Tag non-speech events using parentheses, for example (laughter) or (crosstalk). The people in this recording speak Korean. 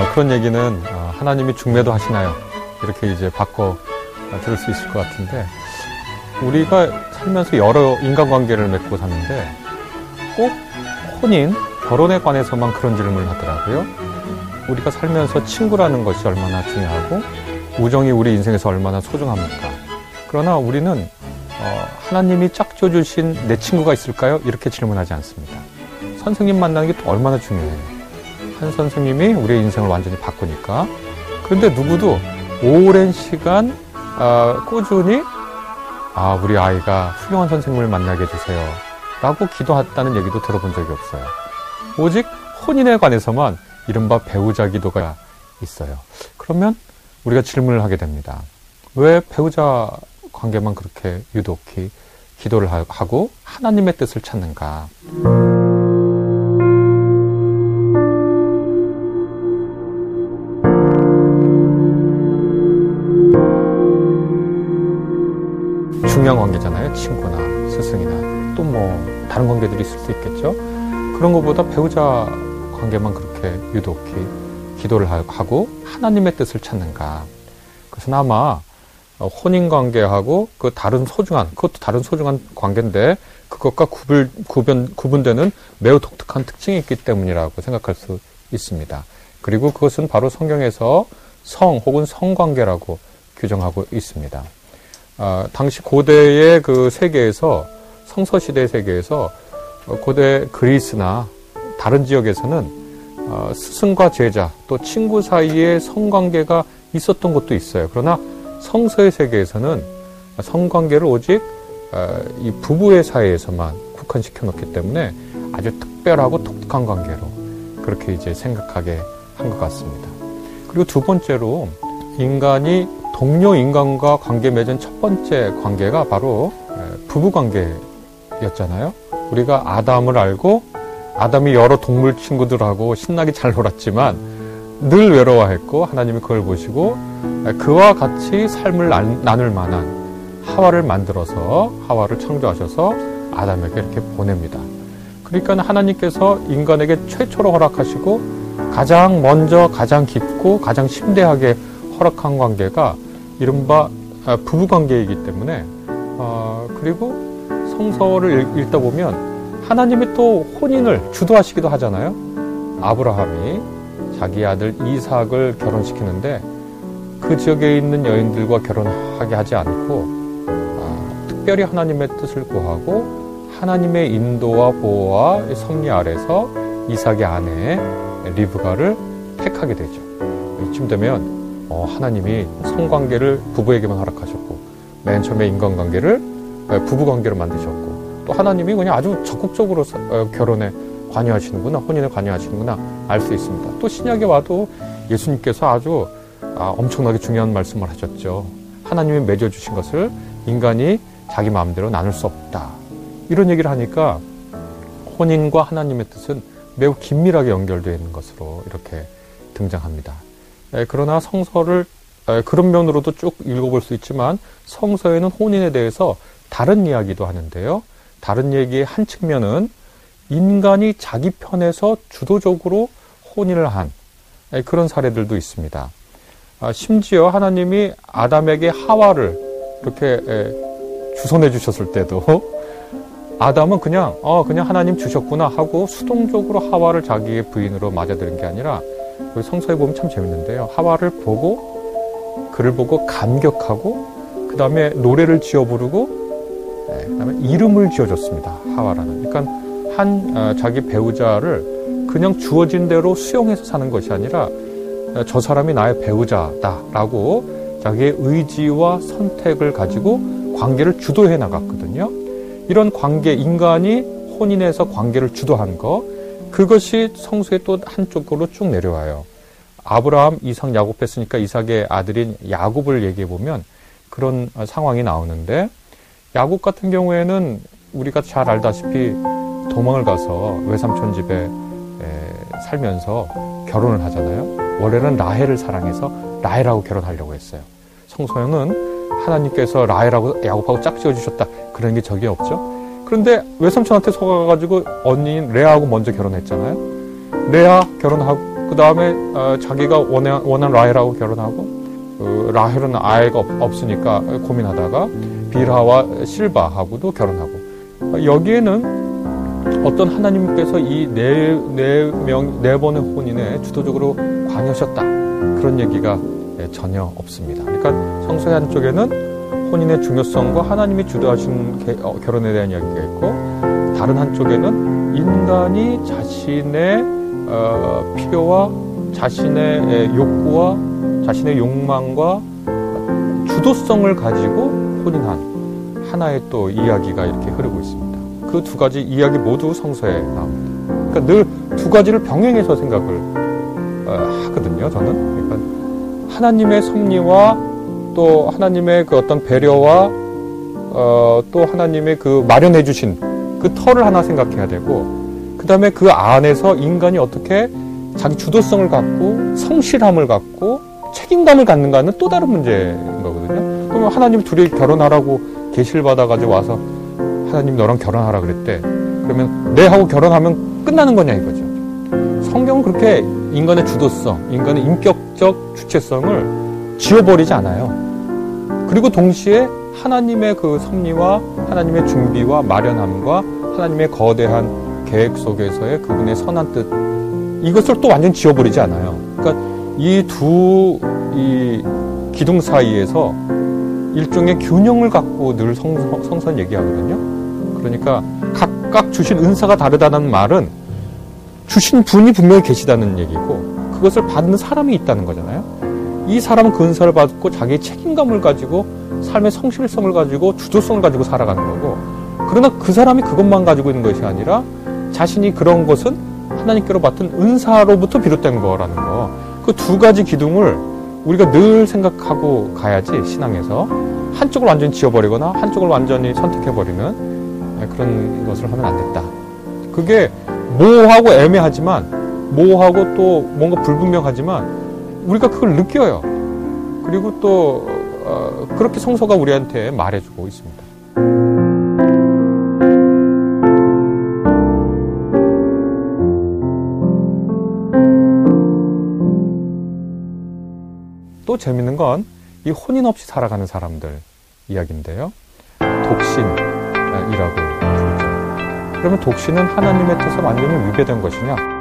어, 그런 얘기는 어, 하나님이 중매도 하시나요? 이렇게 이제 바꿔 들을 수 있을 것 같은데 우리가 살면서 여러 인간관계를 맺고 사는데 꼭 혼인, 결혼에 관해서만 그런 질문을 하더라고요. 우리가 살면서 친구라는 것이 얼마나 중요하고 우정이 우리 인생에서 얼마나 소중합니까? 그러나 우리는 어, 하나님이 짝져 주신 내 친구가 있을까요? 이렇게 질문하지 않습니다. 선생님 만나는 게 또 얼마나 중요해요. 한 선생님이 우리의 인생을 완전히 바꾸니까. 그런데 누구도 오랜 시간 어, 꾸준히 아 우리 아이가 훌륭한 선생님을 만나게 해주세요. 라고 기도했다는 얘기도 들어본 적이 없어요. 오직 혼인에 관해서만 이른바 배우자 기도가 있어요. 그러면 우리가 질문을 하게 됩니다. 왜 배우자 관계만 그렇게 유독히 기도를 하고 하나님의 뜻을 찾는가? 친구나 스승이나 또 뭐 다른 관계들이 있을 수 있겠죠. 그런 것보다 배우자 관계만 그렇게 유독히 기도를 하고 하나님의 뜻을 찾는가. 그래서 아마 혼인 관계하고 그 다른 소중한 그것도 다른 소중한 관계인데 그것과 구분 구분 구분되는 매우 독특한 특징이 있기 때문이라고 생각할 수 있습니다. 그리고 그것은 바로 성경에서 성 혹은 성관계라고 규정하고 있습니다. 아, 당시 고대의 그 세계에서 성서 시대 세계에서 고대 그리스나 다른 지역에서는 어, 스승과 제자 또 친구 사이에 성관계가 있었던 것도 있어요. 그러나 성서의 세계에서는 성관계를 오직 어, 이 부부의 사이에서만 국한시켜 놓기 때문에 아주 특별하고 독특한 관계로 그렇게 이제 생각하게 한 것 같습니다. 그리고 두 번째로 인간이 동료 인간과 관계 맺은 첫 번째 관계가 바로 부부 관계였잖아요. 우리가 아담을 알고 아담이 여러 동물 친구들하고 신나게 잘 놀았지만 늘 외로워했고 하나님이 그걸 보시고 그와 같이 삶을 나눌 만한 하와를 만들어서 하와를 창조하셔서 아담에게 이렇게 보냅니다. 그러니까 하나님께서 인간에게 최초로 허락하시고 가장 먼저 가장 깊고 가장 심대하게 허락한 관계가 이른바 부부 관계이기 때문에 어, 그리고 성서를 읽다 보면 하나님이 또 혼인을 주도하시기도 하잖아요. 아브라함이 자기 아들 이삭을 결혼시키는데 그 지역에 있는 여인들과 결혼하게 하지 않고 아, 특별히 하나님의 뜻을 구하고 하나님의 인도와 보호와 섭리 아래서 이삭의 아내 리브가를 택하게 되죠. 이쯤 되면 어, 하나님이 성관계를 부부에게만 허락하셨고 맨 처음에 인간관계를 부부관계로 만드셨고 또 하나님이 그냥 아주 적극적으로 어, 결혼에 관여하시는구나, 혼인에 관여하시는구나 알 수 있습니다. 또 신약에 와도 예수님께서 아주 아, 엄청나게 중요한 말씀을 하셨죠. 하나님이 맺어주신 것을 인간이 자기 마음대로 나눌 수 없다. 이런 얘기를 하니까 혼인과 하나님의 뜻은 매우 긴밀하게 연결되어 있는 것으로 이렇게 등장합니다. 그러나 성서를 그런 면으로도 쭉 읽어볼 수 있지만 성서에는 혼인에 대해서 다른 이야기도 하는데요. 다른 얘기의 한 측면은 인간이 자기 편에서 주도적으로 혼인을 한 그런 사례들도 있습니다. 아, 심지어 하나님이 아담에게 하와를 이렇게 주선해 주셨을 때도 (laughs) 아담은 그냥 어 그냥 하나님 주셨구나 하고 수동적으로 하와를 자기의 부인으로 맞아들인 게 아니라 성서에 보면 참 재밌는데요. 하와를 보고 그를 보고 감격하고 그 다음에 노래를 지어 부르고 네, 그 다음에 이름을 지어줬습니다. 하와라는. 그러니까 한 어, 자기 배우자를 그냥 주어진 대로 수용해서 사는 것이 아니라 어, 저 사람이 나의 배우자다라고 자기의 의지와 선택을 가지고 관계를 주도해 나갔거든요. 이런 관계, 인간이 혼인해서 관계를 주도한 거, 그것이 성수의 또 한쪽으로 쭉 내려와요. 아브라함, 이삭, 야곱 했으니까 이삭의 아들인 야곱을 얘기해 보면 그런 어, 상황이 나오는데 야곱 같은 경우에는 우리가 잘 알다시피 도망을 가서 외삼촌 집에 살면서 결혼을 하잖아요. 원래는 라헬을 사랑해서 라헬하고 결혼하려고 했어요. 성소영은 하나님께서 라헬하고 야곱하고 짝지어 주셨다. 그런 게 적이 없죠. 그런데 외삼촌한테 속아가지고 언니인 레아하고 먼저 결혼했잖아요. 레아 결혼하고 그 다음에 어, 자기가 원한, 원한 라헬하고 결혼하고 그 라헬은 아이가 없, 으니까 고민하다가 빌하와 실바하고도 결혼하고 어, 여기에는 어떤 하나님께서 이 네 네 명 네 번의 혼인에 주도적으로 관여하셨다 그런 얘기가 예, 전혀 없습니다. 그러니까 성서의 한쪽에는 혼인의 중요성과 하나님이 주도하신 어, 결혼에 대한 이야기가 있고 다른 한쪽에는 인간이 자신의 어, 필요와 자신의 예, 욕구와 자신의 욕망과 주도성을 가지고 혼인한 하나의 또 이야기가 이렇게 흐르고 있습니다. 그 두 가지 이야기 모두 성서에 나옵니다. 그러니까 늘 두 가지를 병행해서 생각을 어, 하거든요. 저는 그러니까 하나님의 섭리와 또 하나님의 그 어떤 배려와 어, 또 하나님의 그 마련해 주신 그 터를 하나 생각해야 되고 그 다음에 그 안에서 인간이 어떻게 자기 주도성을 갖고 성실함을 갖고 책임감을 갖는가는 또 다른 문제인 거거든요. 그러면 하나님 둘이 결혼하라고 계시를 받아가지고 와서 하나님 너랑 결혼하라 그랬대. 그러면 내 하고 결혼하면 끝나는 거냐 이거죠. 성경은 그렇게 인간의 주도성, 인간의 인격적 주체성을 지워버리지 않아요. 그리고 동시에 하나님의 그 섭리와 하나님의 준비와 마련함과 하나님의 거대한 계획 속에서의 그분의 선한 뜻 이것을 또 완전 지워버리지 않아요. 그러니까 이 두이 기둥 사이에서 일종의 균형을 갖고 늘 성, 선 얘기하거든요. 그러니까 각각 주신 은사가 다르다는 말은 주신 분이 분명히 계시다는 얘기고 그것을 받는 사람이 있다는 거잖아요. 이 사람은 그 은사를 받고 자기의 책임감을 가지고 삶의 성실성을 가지고 주도성을 가지고 살아가는 거고 그러나 그 사람이 그것만 가지고 있는 것이 아니라 자신이 그런 것은 하나님께로 받은 은사로부터 비롯된 거라는 거. 그 두 가지 기둥을 우리가 늘 생각하고 가야지 신앙에서 한쪽을 완전히 지워버리거나 한쪽을 완전히 선택해버리는 네, 그런 것을 하면 안 됐다. 그게 모호하고 애매하지만 모호하고 또 뭔가 불분명하지만 우리가 그걸 느껴요. 그리고 또 어, 그렇게 성서가 우리한테 말해주고 있습니다. 또 재밌는 건 이 혼인 없이 살아가는 사람들 이야기인데요. 독신이라고 부르죠. 그러면 독신은 하나님의 뜻에 완전히 위배된 것이냐?